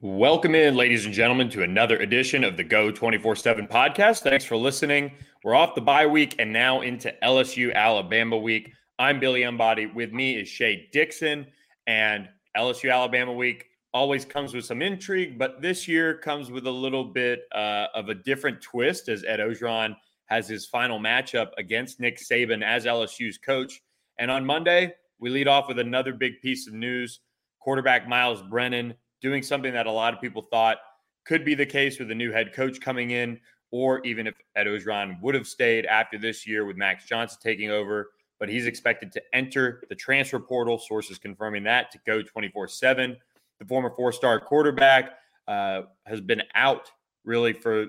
Welcome in, ladies and gentlemen, to another edition of the Go 24 7 podcast. Thanks for listening. We're off the bye week and now into LSU Alabama week. I'm Billy Embody. With me is Shea Dixon. And LSU Alabama week always comes with some intrigue, but this year comes with a little bit uh, of a different twist as Ed Orgeron has his final matchup against Nick Saban as LSU's coach. And on Monday, we lead off with another big piece of news. Quarterback Myles Brennan doing something that a lot of people thought could be the case with a new head coach coming in, or even if Ed Orgeron would have stayed after this year with Max Johnson taking over. But he's expected to enter the transfer portal. Sources confirming that to go 24 7. The former four star quarterback uh, has been out really for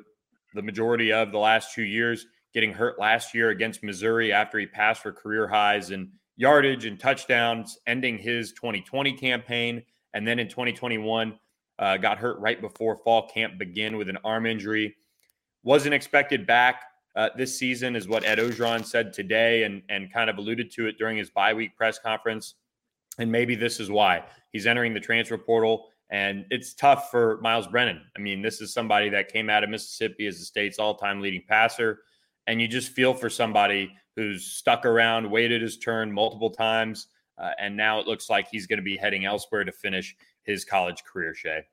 the majority of the last two years, getting hurt last year against Missouri after he passed for career highs in yardage and touchdowns, ending his 2020 campaign. And then in 2021, uh, got hurt right before fall camp began with an arm injury. Wasn't expected back uh, this season, is what Ed Orgeron said today, and and kind of alluded to it during his bye week press conference. And maybe this is why he's entering the transfer portal. And it's tough for Myles Brennan. I mean, this is somebody that came out of Mississippi as the state's all-time leading passer, and you just feel for somebody who's stuck around, waited his turn multiple times uh, and now it looks like he's going to be heading elsewhere to finish his college career, Shea.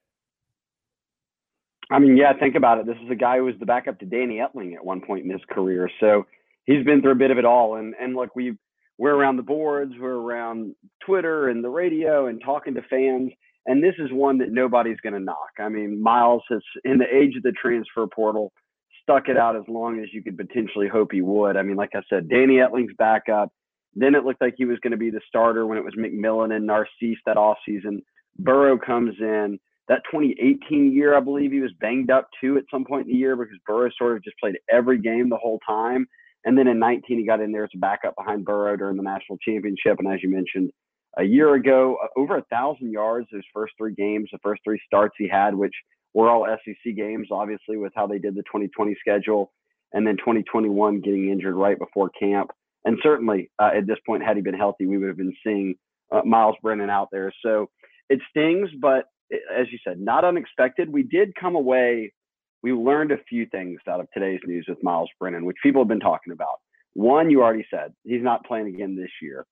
I mean, yeah, think about it. This is a guy who was the backup to Danny Etling at one point in his career. So he's been through a bit of it all. And and look, we we're around the boards, we're around Twitter and the radio and talking to fans. And this is one that nobody's going to knock. I mean, Myles has, in the age of the transfer portal, stuck it out as long as you could potentially hope he would. I mean, like I said, Danny Etling's backup. Then it looked like he was going to be the starter when it was McMillan and Narcisse that offseason. Burrow comes in. That 2018 year, I believe he was banged up too at some point in the year because Burrow sort of just played every game the whole time. And then in 19, he got in there as a backup behind Burrow during the national championship. And as you mentioned, a year ago, uh, over a thousand yards those first three games, the first three starts he had, which were all SEC games, obviously, with how they did the 2020 schedule. And then 2021 getting injured right before camp. And certainly uh, at this point, had he been healthy, we would have been seeing uh, Myles Brennan out there. So it stings, but as you said, not unexpected. We did come away. We learned a few things out of today's news with Myles Brennan, which people have been talking about. One, you already said he's not playing again this year.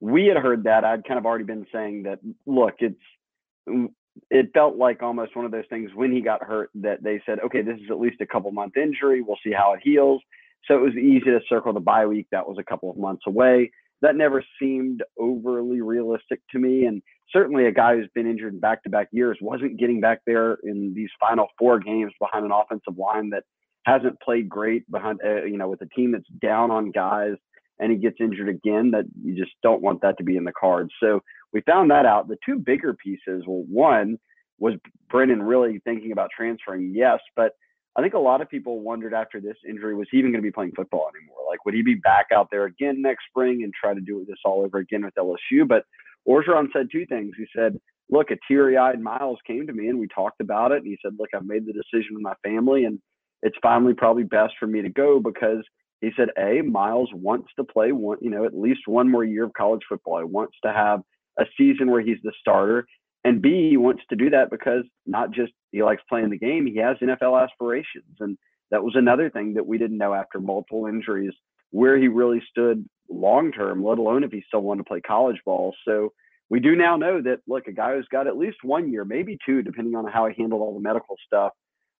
We had heard that. I'd kind of already been saying that. Look, it's it felt like almost one of those things when he got hurt that they said, okay, this is at least a couple month injury. We'll see how it heals. So it was easy to circle the bye week. That was a couple of months away. That never seemed overly realistic to me. And certainly a guy who's been injured back to back years wasn't getting back there in these final four games behind an offensive line that hasn't played great behind, uh, you know, with a team that's down on guys and he gets injured again, that you just don't want that to be in the cards. So we found that out. The two bigger pieces, well, one was Brennan really thinking about transferring? Yes, but I think a lot of people wondered after this injury, was he even going to be playing football anymore? Like, would he be back out there again next spring and try to do this all over again with LSU? But Orgeron said two things. He said, look, a teary-eyed Myles came to me and we talked about it. And he said, look, I've made the decision with my family and it's finally probably best for me to go because he said, A, Myles wants to play one, you know, at least one more year of college football. He wants to have a season where he's the starter. And B, he wants to do that because not just he likes playing the game, he has NFL aspirations. And that was another thing that we didn't know after multiple injuries where he really stood long term, let alone if he still wanted to play college ball. So we do now know that, look, a guy who's got at least one year, maybe two, depending on how he handled all the medical stuff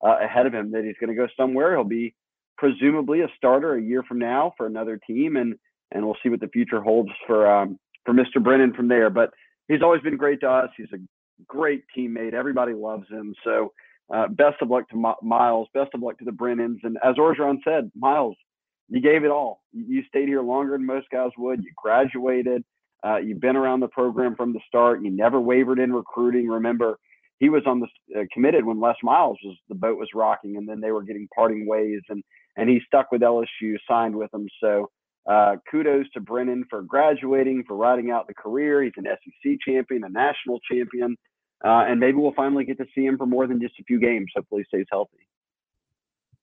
uh, ahead of him, that he's going to go somewhere. He'll be presumably a starter a year from now for another team. And, and we'll see what the future holds for, um, for Mr. Brennan from there. But he's always been great to us. He's a great teammate. Everybody loves him. So uh, best of luck to Myles. Best of luck to the Brennans. And as Orgeron said, Myles, you gave it all. You stayed here longer than most guys would. You graduated. Uh, you've been around the program from the start. You never wavered in recruiting. Remember, he was on the uh, committed when Les Miles was the boat was rocking, and then they were getting parting ways, and and he stuck with LSU, signed with them. So uh, kudos to Brennan for graduating, for riding out the career. He's an SEC champion, a national champion, uh, and maybe we'll finally get to see him for more than just a few games. Hopefully, he stays healthy.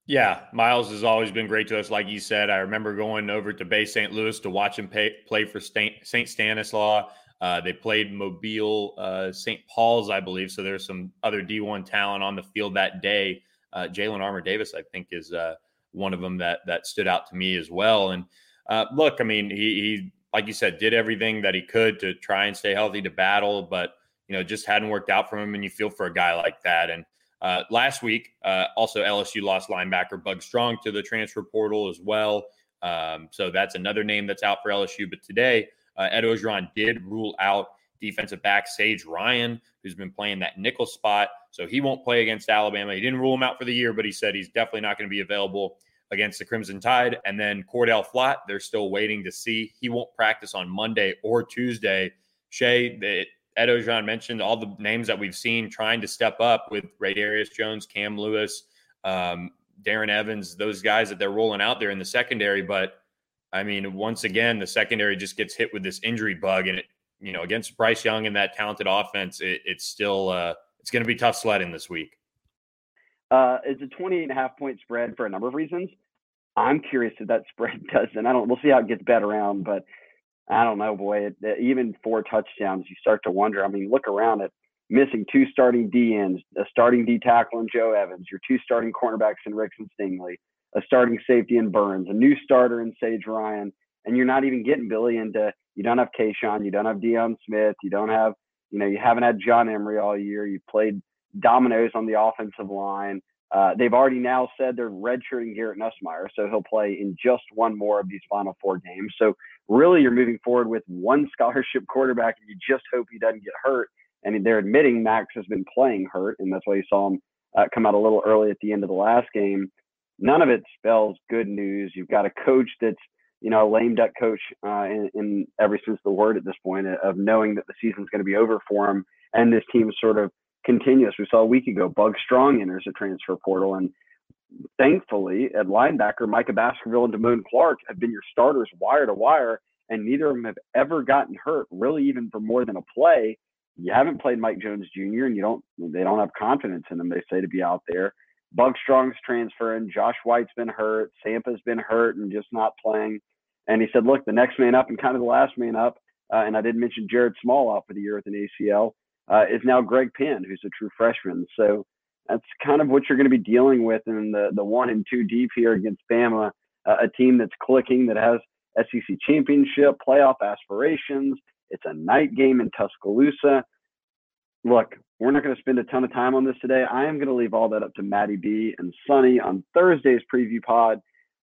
Yeah, Myles has always been great to us. Like you said, I remember going over to Bay St. Louis to watch him pay, play for St. Stanislaus. Uh, they played Mobile, uh, St. Paul's, I believe. So there's some other D1 talent on the field that day. Uh, Jalyn Armour Davis, I think, is uh, one of them that that stood out to me as well. And uh, look, I mean, he, he, like you said, did everything that he could to try and stay healthy to battle, but you know, just hadn't worked out for him. And you feel for a guy like that. And uh, last week, uh, also LSU lost linebacker Bug Strong to the transfer portal as well. Um, so that's another name that's out for LSU. But today, uh, Ed Orgeron did rule out defensive back Sage Ryan, who's been playing that nickel spot. So he won't play against Alabama. He didn't rule him out for the year, but he said he's definitely not going to be available against the Crimson Tide. And then Cordale Flott, they're still waiting to see. He won't practice on Monday or Tuesday. Shea, the, Ed mentioned all the names that we've seen trying to step up with Radarius Jones, Cam Lewis, um, Darren Evans, those guys that they're rolling out there in the secondary. But I mean, once again, the secondary just gets hit with this injury bug, and it, you know, against Bryce Young and that talented offense, it, it's still uh, it's going to be tough sledding this week. Uh, it's a 28 and a half point spread for a number of reasons. I'm curious if that spread does, and I don't. We'll see how it gets bet around, but I don't know, boy. It, it, even four touchdowns, you start to wonder. I mean, look around at missing two starting D ends, a starting D tackle in Joe Evans, your two starting cornerbacks in Ricks and Stingley, a starting safety in Burns, a new starter in Sage Ryan, and you're not even getting Billy into. You don't have Kayshon, you don't have Deion Smith, you don't have, you know, you haven't had John Emery all year. You played dominoes on the offensive line. Uh, they've already now said they're redshirting Garrett Nussmeier, so he'll play in just one more of these final four games. So really, you're moving forward with one scholarship quarterback, and you just hope he doesn't get hurt. And they're admitting Max has been playing hurt, and that's why you saw him uh, come out a little early at the end of the last game. None of it spells good news. You've got a coach that's you know, a lame duck coach uh, in, in every sense of the word at this point of knowing that the season's going to be over for him, and this team sort of continuous. We saw a week ago, Bug Strong enters the transfer portal, and thankfully at linebacker, Micah Baskerville and Damone Clark have been your starters wire to wire, and neither of them have ever gotten hurt, really, even for more than a play. You haven't played Mike Jones Jr. and you don't they don't have confidence in him, they say, to be out there. Bug Strong's transferring, Josh White's been hurt, Sampa's been hurt and just not playing. And he said, look, the next man up and kind of the last man up, uh, and I didn't mention Jared Small out for the year with an ACL uh, is now Greg Penn, who's a true freshman. So that's kind of what you're going to be dealing with in the, the one and two deep here against Bama, uh, a team that's clicking, that has SEC championship, playoff aspirations. It's a night game in Tuscaloosa. Look, we're not going to spend a ton of time on this today. I am going to leave all that up to Maddie B and Sonny on Thursday's preview pod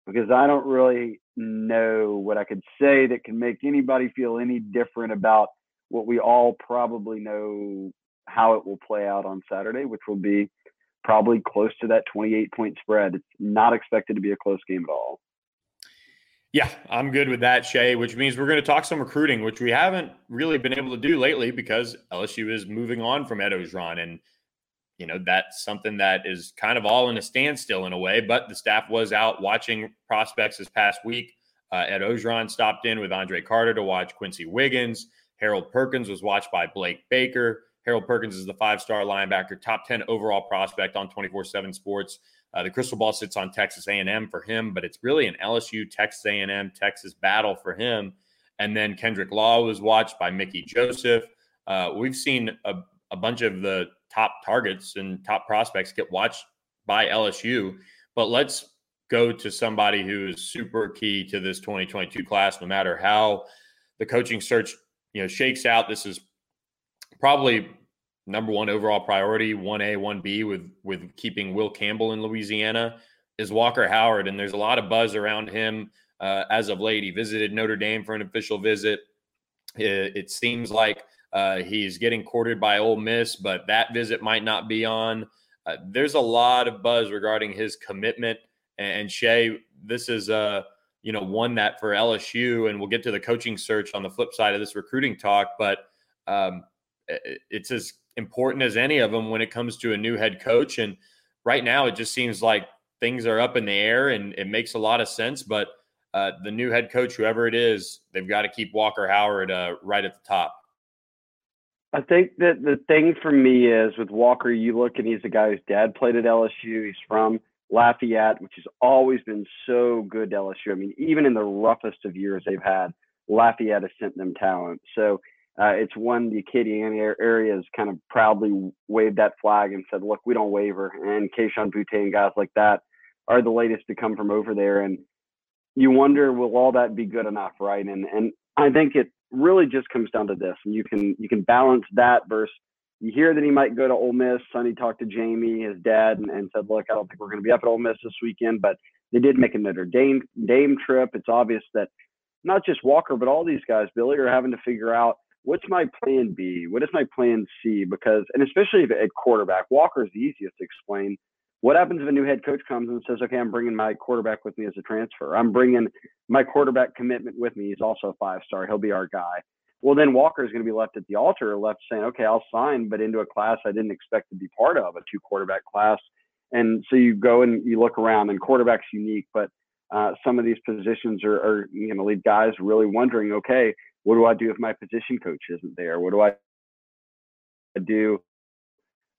because I don't really know what I could say that can make anybody feel any different about what we all probably know how it will play out on Saturday, which will be probably close to that 28 point spread. It's not expected to be a close game at all. Yeah, I'm good with that, Shea, which means we're going to talk some recruiting, which we haven't really been able to do lately because LSU is moving on from Ed Orgeron. And, you know, that's something that is kind of all in a standstill in a way. But the staff was out watching prospects this past week. Uh, Ed Orgeron stopped in with Andre Carter to watch Quincy Wiggins. Harold Perkins was watched by Blake Baker. Harold Perkins is the five star linebacker, top 10 overall prospect on 24 7 sports. Uh, the crystal ball sits on Texas A&M for him, but it's really an LSU, Texas A&M, Texas battle for him. And then Kendrick Law was watched by Mickey Joseph. Uh, we've seen a, a bunch of the top targets and top prospects get watched by LSU. But let's go to somebody who is super key to this 2022 class, no matter how the coaching search you know shakes out. This is probably number one overall priority, one A, one B with with keeping Will Campbell in Louisiana is Walker Howard, and there's a lot of buzz around him uh, as of late. He visited Notre Dame for an official visit. It, it seems like uh, he's getting courted by Ole Miss, but that visit might not be on. Uh, there's a lot of buzz regarding his commitment. And, and Shea, this is a you know, won that for LSU. And we'll get to the coaching search on the flip side of this recruiting talk. But um, it's as important as any of them when it comes to a new head coach. And right now, it just seems like things are up in the air, and it makes a lot of sense. But uh, the new head coach, whoever it is, they've got to keep Walker Howard uh, right at the top. I think that the thing for me is with Walker, you look and he's a guy whose dad played at LSU. He's from Lafayette, which has always been so good to LSU. I mean, even in the roughest of years they've had, Lafayette has sent them talent. So uh, it's one the Acadiana area has kind of proudly waved that flag and said, look, we don't waver. And Kayshon Boutte and guys like that are the latest to come from over there. And you wonder, will all that be good enough, right? And and I think it really just comes down to this. And you can you can balance that versus you hear that he might go to Ole Miss. Sonny talked to Jamie, his dad, and, and said, look, I don't think we're going to be up at Ole Miss this weekend, but they did make a Notre Dame Dame trip. It's obvious that not just Walker, but all these guys, Billy, are having to figure out what's my plan B? What is my plan C? Because, and especially at quarterback, Walker is the easiest to explain. What happens if a new head coach comes and says, okay, I'm bringing my quarterback with me as a transfer? I'm bringing my quarterback commitment with me. He's also a five star. He'll be our guy. Well, then Walker is going to be left at the altar, left saying, okay, I'll sign, but into a class I didn't expect to be part of, a two quarterback class. And so you go and you look around, and quarterback's unique, but uh, some of these positions are, are going to leave guys really wondering, okay, what do I do if my position coach isn't there? What do I do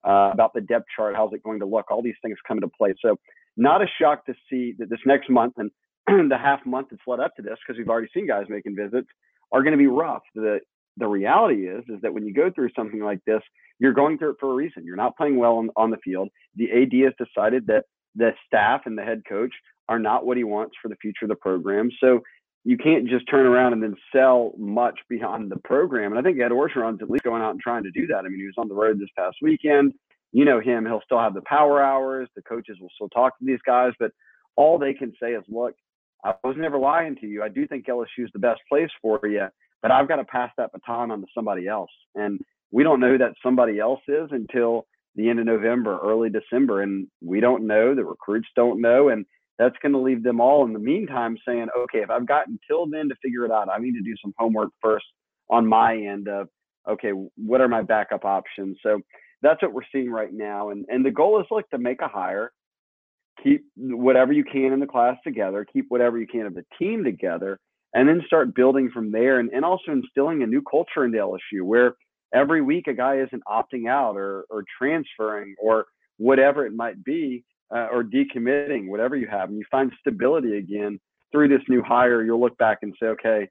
uh, about the depth chart? How's it going to look? All these things come into play. So, not a shock to see that this next month and the half month that's led up to this, because we've already seen guys making visits, are going to be rough. The the reality is is that when you go through something like this, you're going through it for a reason. You're not playing well on, on the field. The AD has decided that the staff and the head coach are not what he wants for the future of the program. So you can't just turn around and then sell much beyond the program. And I think Ed Orgeron's at least going out and trying to do that. I mean, he was on the road this past weekend. You know him; he'll still have the power hours. The coaches will still talk to these guys, but all they can say is, "Look, I was never lying to you. I do think LSU is the best place for you, but I've got to pass that baton on to somebody else. And we don't know who that somebody else is until the end of November, early December. And we don't know. The recruits don't know. And that's going to leave them all in the meantime saying, okay, if I've got until then to figure it out, I need to do some homework first on my end of, okay, what are my backup options? So that's what we're seeing right now. And, and the goal is like to make a hire keep whatever you can in the class together, keep whatever you can of the team together, and then start building from there. And, and also instilling a new culture into LSU where every week a guy isn't opting out or, or transferring or whatever it might be, uh, or decommitting, whatever you have, and you find stability again through this new hire. You'll look back and say, okay,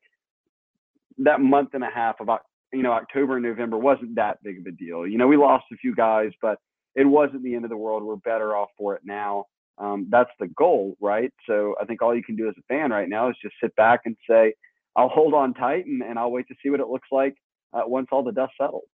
that month and a half about you know October and November wasn't that big of a deal. You know, we lost a few guys, but it wasn't the end of the world. We're better off for it now um, that's the goal, right? So I think all you can do as a fan right now is just sit back and say, I'll hold on tight and, and I'll wait to see what it looks like uh, once all the dust settles.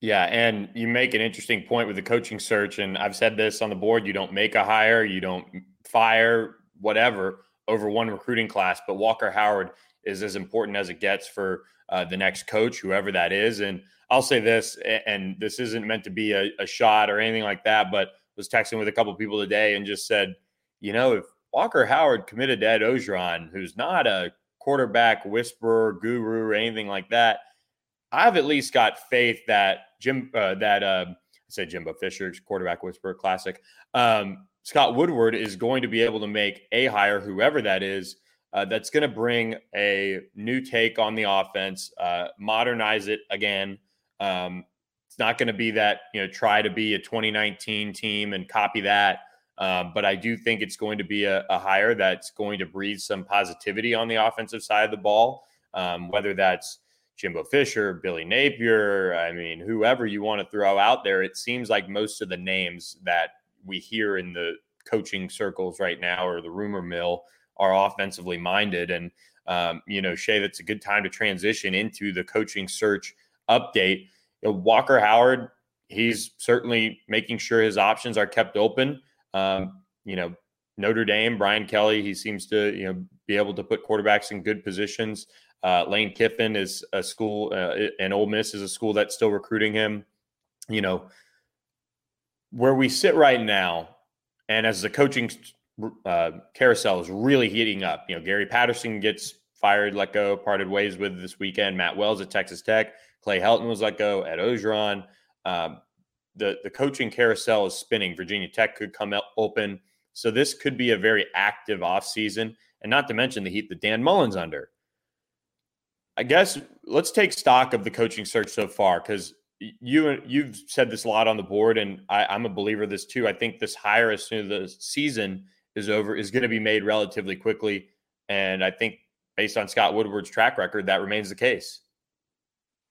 Yeah, and you make an interesting point with the coaching search. And I've said this on the board you don't make a hire, you don't fire, whatever, over one recruiting class. But Walker Howard is as important as it gets for uh, the next coach, whoever that is. And I'll say this, and this isn't meant to be a, a shot or anything like that, but was texting with a couple people today and just said, you know, if Walker Howard committed to Ed Orgeron, who's not a quarterback whisperer, guru, or anything like that, I've at least got faith that Jim, uh, that uh, I said Jimbo Fisher's quarterback whisperer classic, um, Scott Woodward is going to be able to make a hire, whoever that is, uh, that's going to bring a new take on the offense, uh, modernize it again, um, it's not going to be that, you know, try to be a 2019 team and copy that. Um, but I do think it's going to be a, a, hire that's going to breathe some positivity on the offensive side of the ball, um, whether that's Jimbo Fisher, Billy Napier, I mean, whoever you want to throw out there. It seems like most of the names that we hear in the coaching circles right now or the rumor mill are offensively minded. And, um, you know, Shea, that's a good time to transition into the coaching search update know, Walker Howard, he's certainly making sure his options are kept open. Um, you know, Notre Dame, Brian Kelly, he seems to you know be able to put quarterbacks in good positions. Uh, Lane Kiffin is a school, uh, and Ole Miss is a school that's still recruiting him. You know, where we sit right now, and as the coaching uh, carousel is really heating up, you know, Gary Patterson gets fired, let go, parted ways with this weekend. Matt Wells at Texas Tech. Clay Helton was let go. Ed Orgeron. Um, the the coaching carousel is spinning. Virginia Tech could come out open. So this could be a very active offseason. And not to mention the heat that Dan Mullen's under. I guess let's take stock of the coaching search so far because you you've said this a lot on the board, and I, I'm a believer of this too. I think this hire as soon as the season is over is going to be made relatively quickly, and I think based on Scott Woodward's track record, that remains the case.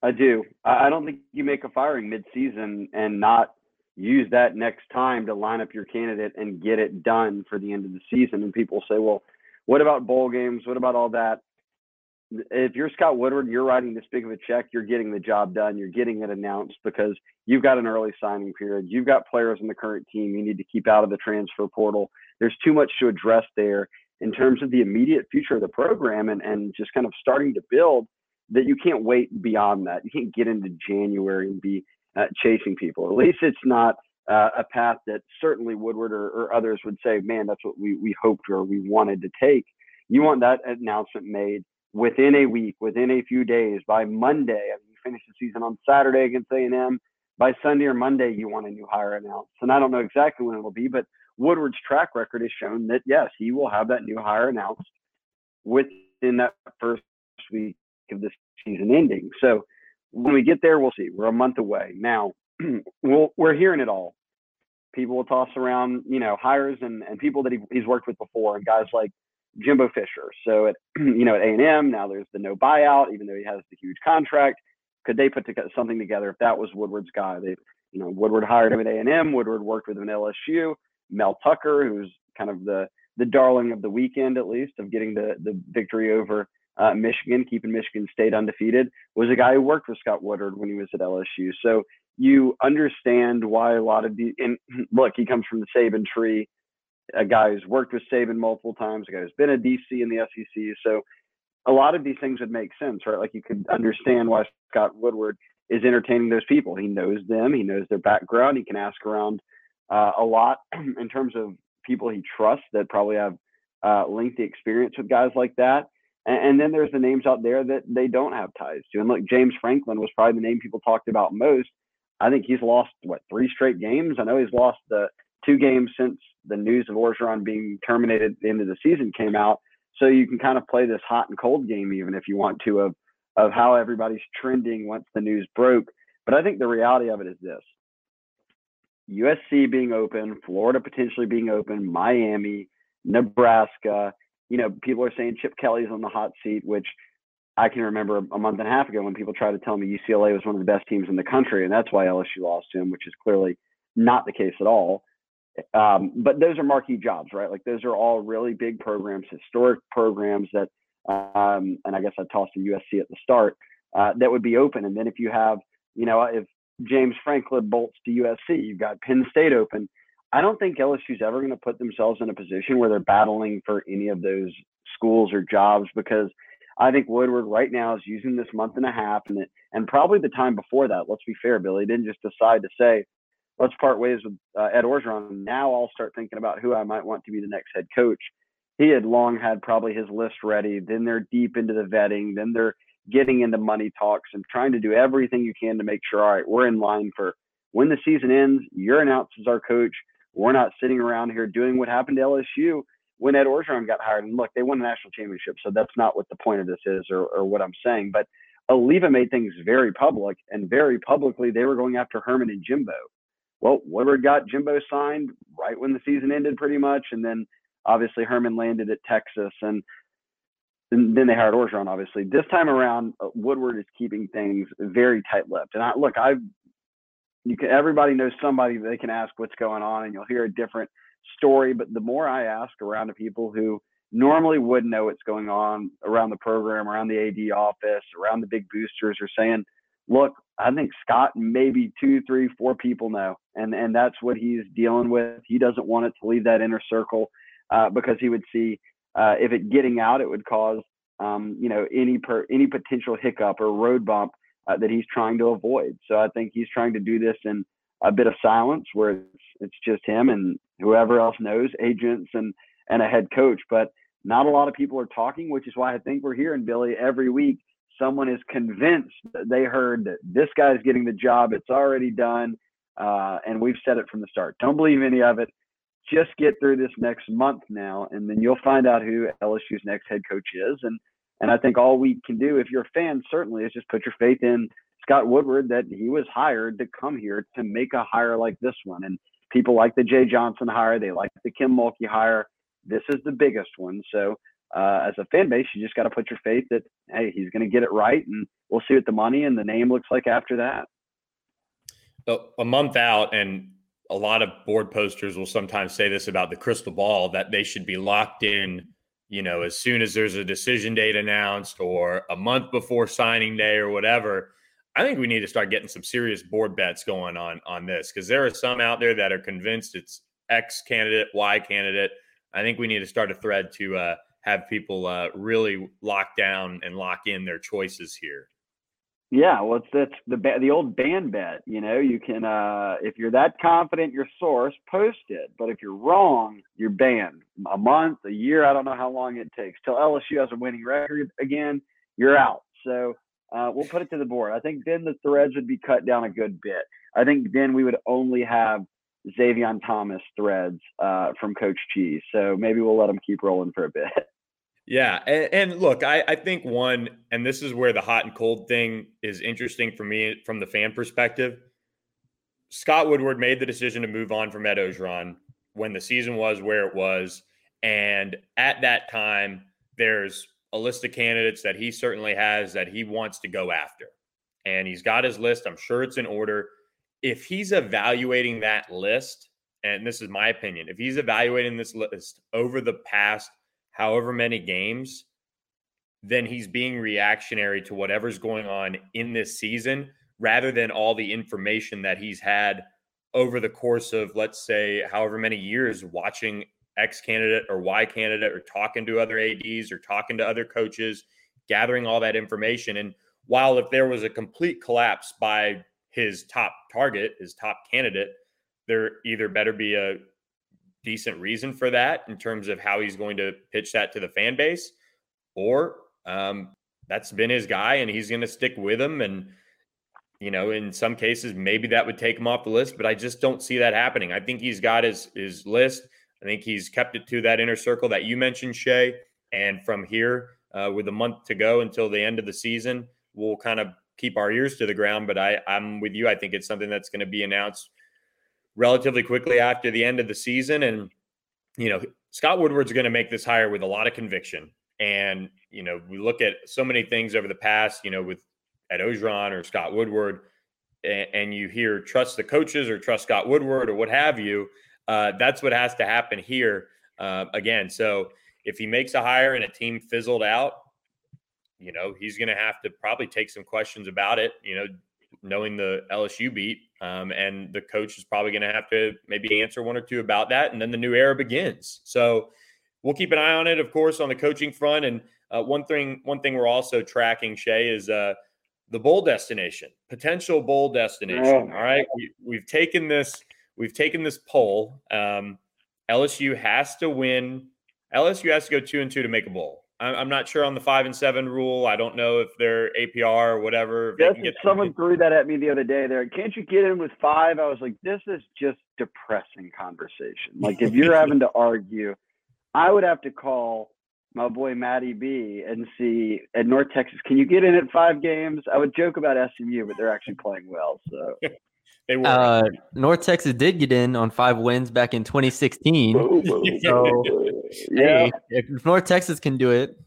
I do. I don't think you make a firing midseason and not use that next time to line up your candidate and get it done for the end of the season. And people say, well, what about bowl games? What about all that? if you're Scott Woodward, you're writing this big of a check, you're getting the job done, you're getting it announced because you've got an early signing period. You've got players in the current team you need to keep out of the transfer portal. There's too much to address there in terms of the immediate future of the program and, and just kind of starting to build that you can't wait beyond that. You can't get into January and be uh, chasing people. At least it's not uh, a path that certainly Woodward or, or others would say, man, that's what we, we hoped or we wanted to take. You want that announcement made within a week, within a few days, by Monday, I mean, you finish the season on Saturday against A&M. By Sunday or Monday, you want a new hire announced. And I don't know exactly when it will be, but Woodward's track record has shown that yes, he will have that new hire announced within that first week of the season ending. So when we get there, we'll see. We're a month away now. we we are hearing it all. People will toss around, you know, hires and, and people that he, he's worked with before, and guys like Jimbo Fisher. So at you know at A and M now there's the no buyout, even though he has the huge contract. Could they put together something together if that was Woodward's guy? They you know Woodward hired him at A and M. Woodward worked with him at LSU. Mel Tucker, who's kind of the the darling of the weekend at least of getting the the victory over uh, Michigan, keeping Michigan State undefeated, was a guy who worked with Scott Woodward when he was at LSU. So you understand why a lot of the and look, he comes from the Saban tree a guy who's worked with Saban multiple times, a guy who's been a DC in the SEC. So a lot of these things would make sense, right? Like you could understand why Scott Woodward is entertaining those people. He knows them, he knows their background, he can ask around uh, a lot in terms of people he trusts that probably have uh, lengthy experience with guys like that. And, and, then there's the names out there that they don't have ties to. And look, James Franklin was probably the name people talked about most. I think he's lost what three straight games. I know he's lost the two games since the news of Orgeron being terminated at the end of the season came out. So you can kind of play this hot and cold game, even if you want to, of of how everybody's trending once the news broke. But I think the reality of it is this: USC being open, Florida potentially being open, Miami, Nebraska. You know, people are saying Chip Kelly's on the hot seat, which I can remember a month and a half ago when people tried to tell me UCLA was one of the best teams in the country, and that's why LSU lost to him, which is clearly not the case at all. Um, but those are marquee jobs, right? Like those are all really big programs, historic programs that, um, and I guess I tossed in USC at the start, uh, that would be open. And then if you have, you know, if James Franklin bolts to USC, you've got Penn State open. I don't think LSU's ever going to put themselves in a position where they're battling for any of those schools or jobs because I think Woodward right now is using this month and a half and it, and probably the time before that. Let's be fair, Billy didn't just decide to say, let's part ways with uh, Ed Orgeron. Now I'll start thinking about who I might want to be the next head coach. He had long had probably his list ready. Then they're deep into the vetting. Then they're getting into money talks and trying to do everything you can to make sure, all right, we're in line for when the season ends. You're announced as our coach. We're not sitting around here doing what happened to LSU when Ed Orgeron got hired. And look, they won a national championship, so that's not what the point of this is or, or what I'm saying. But Alleva made things very public, and very publicly they were going after Herman and Jimbo. Well, Woodward got Jimbo signed right when the season ended, pretty much, and then obviously Herman landed at Texas, and, and then they hired Orgeron. Obviously, this time around, uh, Woodward is keeping things very tight-lipped. And I look, I you can everybody knows somebody they can ask what's going on, and you'll hear a different story. But the more I ask around to people who normally would know what's going on around the program, around the AD office, around the big boosters, are saying, look, I think Scott maybe two, three, four people know, and and that's what he's dealing with. He doesn't want it to leave that inner circle uh, because he would see uh, if it getting out, it would cause um, you know any per any potential hiccup or road bump uh, that he's trying to avoid. So I think he's trying to do this in a bit of silence, where it's, it's just him and whoever else knows, agents and and a head coach, but not a lot of people are talking, which is why I think we're hearing Billy every week someone is convinced that they heard that this guy's getting the job. It's already done. Uh, and we've said it from the start. Don't believe any of it. Just get through this next month now, and then you'll find out who LSU's next head coach is. And and I think all we can do, if you're a fan, certainly is just put your faith in Scott Woodward that he was hired to come here to make a hire like this one. And people like the Jay Johnson hire, they like the Kim Mulkey hire. This is the biggest one. So uh, as a fan base, you just got to put your faith that hey, he's going to get it right, and we'll see what the money and the name looks like after that. A month out, and a lot of board posters will sometimes say this about the crystal ball that they should be locked in. You know, as soon as there's a decision date announced, or a month before signing day, or whatever. I think we need to start getting some serious board bets going on on this because there are some out there that are convinced it's X candidate, Y candidate. I think we need to start a thread to uh, have people uh, really lock down and lock in their choices here. Yeah, well, it's that's the the old ban bet. You know, you can uh, if you're that confident your source, post it. But if you're wrong, you're banned. A month, a year, I don't know how long it takes till LSU has a winning record again. You're out. So uh, we'll put it to the board. I think then the threads would be cut down a good bit. I think then we would only have Zavion Thomas threads uh, from Coach Cheese. So maybe we'll let him keep rolling for a bit. Yeah. And, and, look, I, I think one, and this is where the hot and cold thing is interesting for me from the fan perspective. Scott Woodward made the decision to move on from Ed Orgeron when the season was where it was. And at that time, there's a list of candidates that he certainly has that he wants to go after. And he's got his list. I'm sure it's in order. If he's evaluating that list, and this is my opinion, if he's evaluating this list over the past – however many games, then he's being reactionary to whatever's going on in this season rather than all the information that he's had over the course of, let's say, however many years watching X candidate or Y candidate or talking to other ADs or talking to other coaches, gathering all that information. And while if there was a complete collapse by his top target, his top candidate, there either better be a decent reason for that in terms of how he's going to pitch that to the fan base, or um, that's been his guy and he's going to stick with him. And, you know, in some cases, maybe that would take him off the list, but I just don't see that happening. I think he's got his, his list. I think he's kept it to that inner circle that you mentioned, Shea. And from here, uh, with a month to go until the end of the season, we'll kind of keep our ears to the ground. But I, I'm with you. I think it's something that's going to be announced relatively quickly after the end of the season. And, you know, Scott Woodward's going to make this hire with a lot of conviction. And, you know, we look at so many things over the past, you know, with at Orgeron or Scott Woodward, and, and you hear trust the coaches or trust Scott Woodward or what have you. Uh, that's what has to happen here uh, again. So if he makes a hire and a team fizzled out, you know, he's going to have to probably take some questions about it. You know, knowing the LSU beat. Um, and the coach is probably going to have to maybe answer one or two about that. And then the new era begins. So we'll keep an eye on it, of course, on the coaching front. And uh, one thing, one thing we're also tracking, Shea, is uh, the bowl destination, potential bowl destination. Oh. All right, we, have taken this, we've taken this poll. Um, LSU has to win. LSU has to go two and two to make a bowl. I'm not sure on the five and seven rule. I don't know if they're APR or whatever. Yes, someone threw that at me the other day. There, can't you get in with five? I was like, this is just depressing conversation. Like if you're having to argue, I would have to call my boy Matty B and see at North Texas. Can you get in at five games? I would joke about SMU, but they're actually playing well. So they were. Uh, North Texas did get in on five wins back in 2016. so, yeah, hey, if North Texas can do it,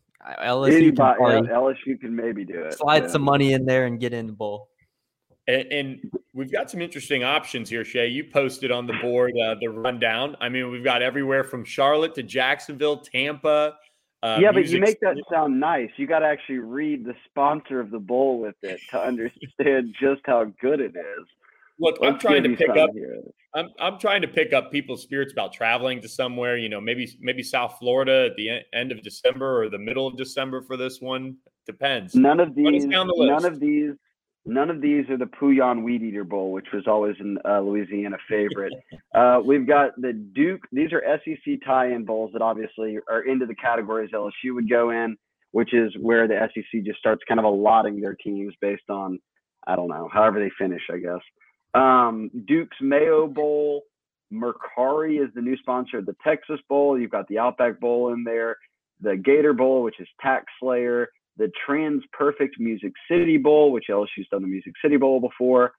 LSU can, yeah, LSU can maybe do it. Slide yeah. some money in there and get in the bowl. And, and, we've got some interesting options here, Shea. You posted on the board uh, the rundown. I mean, we've got everywhere from Charlotte to Jacksonville, Tampa. Uh, yeah, but you make that sound nice. You got to actually read the sponsor of the bowl with it to understand just how good it is. Look, I'm trying to pick up. Here. I'm I'm trying to pick up people's spirits about traveling to somewhere. You know, maybe maybe South Florida at the end of December or the middle of December for this one. Depends. None of these. None of these. None of these are the Poulan Weed Eater Bowl, which was always in uh, Louisiana favorite. uh, we've got the Duke. These are SEC tie-in bowls that obviously are into the categories LSU would go in. which is where the SEC just starts kind of allotting their teams based on I don't know, however they finish, I guess. Um, Duke's Mayo Bowl. Mercari is the new sponsor of the Texas Bowl. You've got the Outback Bowl in there, the Gator Bowl, which is Tax Slayer, the Trans Perfect Music City Bowl, which LSU's done the Music City Bowl before.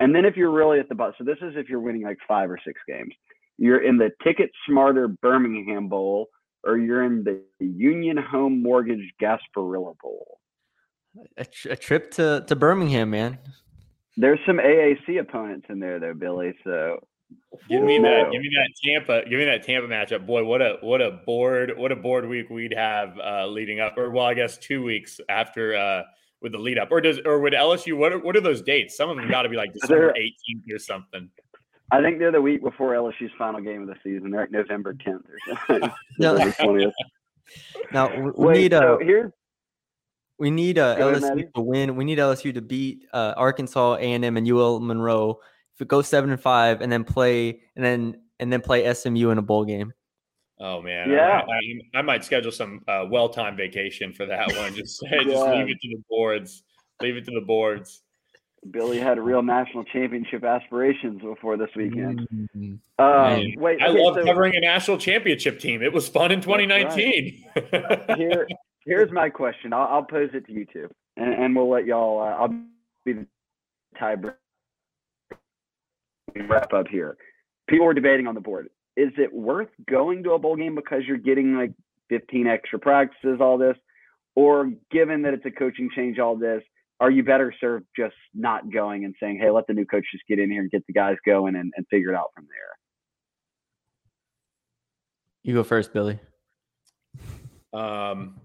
And then if you're really at the bottom, so this is if you're winning like five or six games, you're in the Ticket Smarter Birmingham Bowl, or you're in the Union Home Mortgage Gasparilla Bowl. A, tr- a trip to, to Birmingham, man. There's some AAC opponents in there though, Billy. So Give me that. Give me that Tampa. Give me that Tampa matchup, boy. What a what a board what a board week we'd have uh, leading up, or well, I guess two weeks after uh, with the lead up, or does or would LSU? What are, what are those dates? Some of them got to be like December eighteenth or something. I think they're the week before LSU's final game of the season. They're at November tenth or something. no. now we Wait, need a. So here's we need uh, LSU to win. We need LSU to beat uh, Arkansas, A and M, and UL Monroe. If it goes seven and five, and then play, and then and then play SMU in a bowl game. Oh man, yeah. I, I, I might schedule some uh, well-timed vacation for that one. Just yeah. just leave it to the boards. Leave it to the boards. Billy had real national championship aspirations before this weekend. Mm-hmm. Um, wait, I okay, love so, covering a national championship team. It was fun in 2019. Right. Here, here's my question. I'll, I'll, pose it to you two, and, and we'll let y'all. Uh, I'll be the tiebreaker. Wrap up here. People were debating on the board. Is it worth going to a bowl game because you're getting like 15 extra practices, all this, or given that it's a coaching change, all this? Are you better served just not going and saying, "Hey, let the new coach just get in here and get the guys going and, and figure it out from there"? You go first, Billy. Um,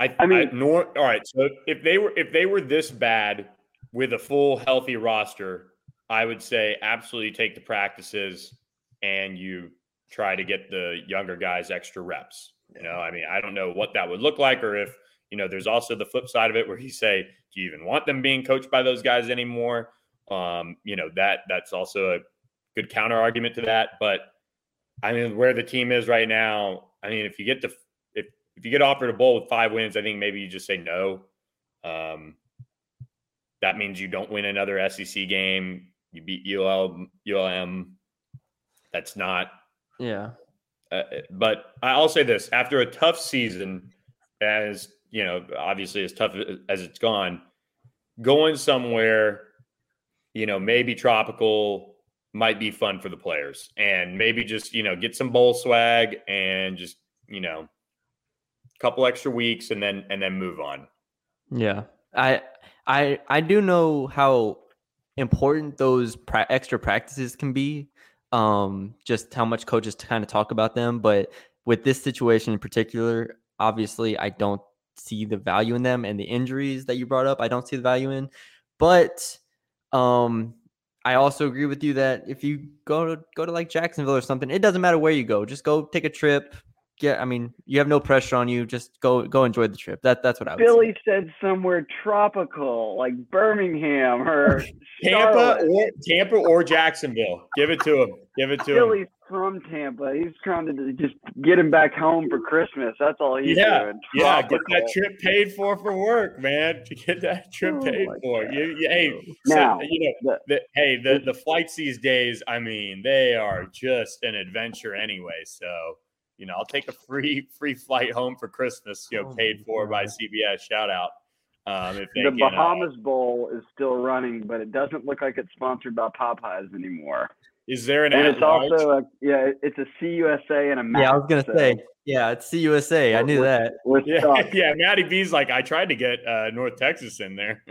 I, I mean, I, nor, all right. So if they were if they were this bad with a full healthy roster, I would say absolutely take the practices and you try to get the younger guys extra reps. You know, I mean, I don't know what that would look like, or if you know, there's also the flip side of it where you say, do you even want them being coached by those guys anymore? Um, you know, that that's also a good counter argument to that. But I mean, where the team is right now, I mean, if you get to if you get offered a bowl with five wins, I think maybe you just say no. Um, that means you don't win another SEC game. You beat UL, ULM. That's not. Yeah. Uh, but I'll say this: after a tough season, as you know, obviously as tough as it's gone, going somewhere, you know, maybe tropical might be fun for the players, and maybe just you know get some bowl swag and just you know couple extra weeks and then and then move on. Yeah. I I I do know how important those pra- extra practices can be. Um just how much coaches kind of talk about them, but with this situation in particular, obviously I don't see the value in them and the injuries that you brought up, I don't see the value in. But um I also agree with you that if you go to go to like Jacksonville or something, it doesn't matter where you go. Just go take a trip, yeah, I mean, you have no pressure on you. Just go go enjoy the trip. That that's what I would Billy say. said somewhere tropical, like Birmingham or Tampa or Tampa or Jacksonville. Give it to him. Give it to Billy's him. Billy's from Tampa. He's trying to just get him back home for Christmas. That's all he's yeah, doing. Yeah, get that trip paid for for work, man. To get that trip oh paid for. You, you, hey, now, so, you know, the, the, hey, the the flights these days. I mean, they are just an adventure anyway. So you know, I'll take a free free flight home for Christmas, you know, oh paid for by CBS. Shout out. Um, if the can, uh, Bahamas uh, Bowl is still running, but it doesn't look like it's sponsored by Popeyes anymore. Is there an? And it's also a yeah, it's a CUSA and a yeah. I was gonna so. say yeah, it's CUSA. I knew that. yeah, yeah. Matty B's like I tried to get uh, North Texas in there.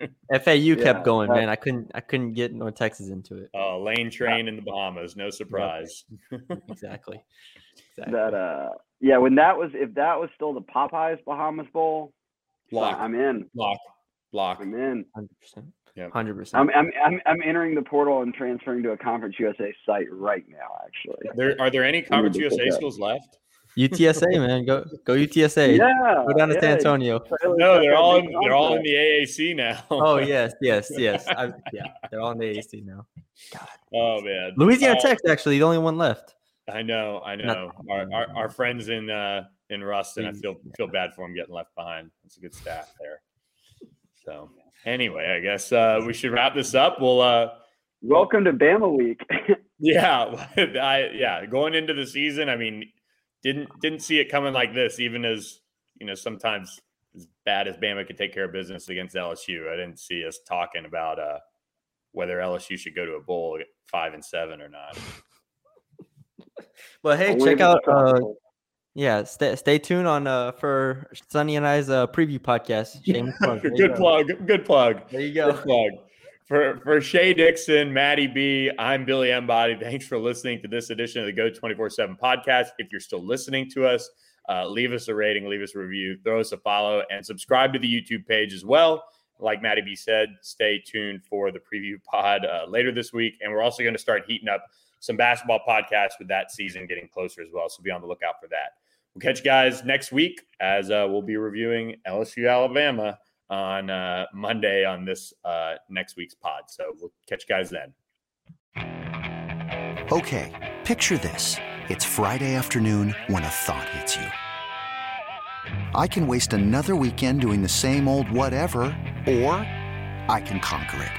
FAU yeah, kept going, man. I couldn't I couldn't get North Texas into it. Oh, lane train in the Bahamas, no surprise. exactly. Exactly. That uh, yeah, when that was if that was still the Popeyes Bahamas Bowl, lock. I'm in. Lock. Lock. I'm in. Hundred percent. Yeah, hundred percent. I'm, I'm I'm entering the portal and transferring to a Conference USA site right now. Actually, there are there any Conference USA schools left? UTSA, man, go go UTSA. Yeah, go down to yeah. San Antonio. No, they're all in, they're all in the AAC now. oh yes, yes, yes. I, yeah, they're all in the AAC now. God. Oh man, Louisiana uh, Tech's actually the only one left. I know, I know. Our, our, our friends in uh, in Ruston, I feel feel bad for them getting left behind. It's a good staff there. So anyway, I guess uh, we should wrap this up. We'll uh, welcome to Bama week. yeah, I yeah going into the season. I mean, didn't didn't see it coming like this. Even as you know, sometimes as bad as Bama could take care of business against LSU, I didn't see us talking about uh, whether LSU should go to a bowl five and seven or not. But hey, check out. Uh, yeah, stay stay tuned on uh for Sunny and I's uh preview podcast. plug. good plug. Good plug. There you go. Good plug. For for Shea Dixon, Maddie B, I'm Billy Embody. Thanks for listening to this edition of the Geaux 24 7 podcast. If you're still listening to us, uh, leave us a rating, leave us a review, throw us a follow, and subscribe to the YouTube page as well. Like Maddie B said, stay tuned for the preview pod uh, later this week. And we're also going to start heating up some basketball podcasts with that season getting closer as well. So be on the lookout for that. We'll catch you guys next week as uh, we'll be reviewing LSU Alabama on uh, Monday on this uh, next week's pod. So we'll catch you guys then. Okay, picture this. It's Friday afternoon when a thought hits you. I can waste another weekend doing the same old whatever, or I can conquer it.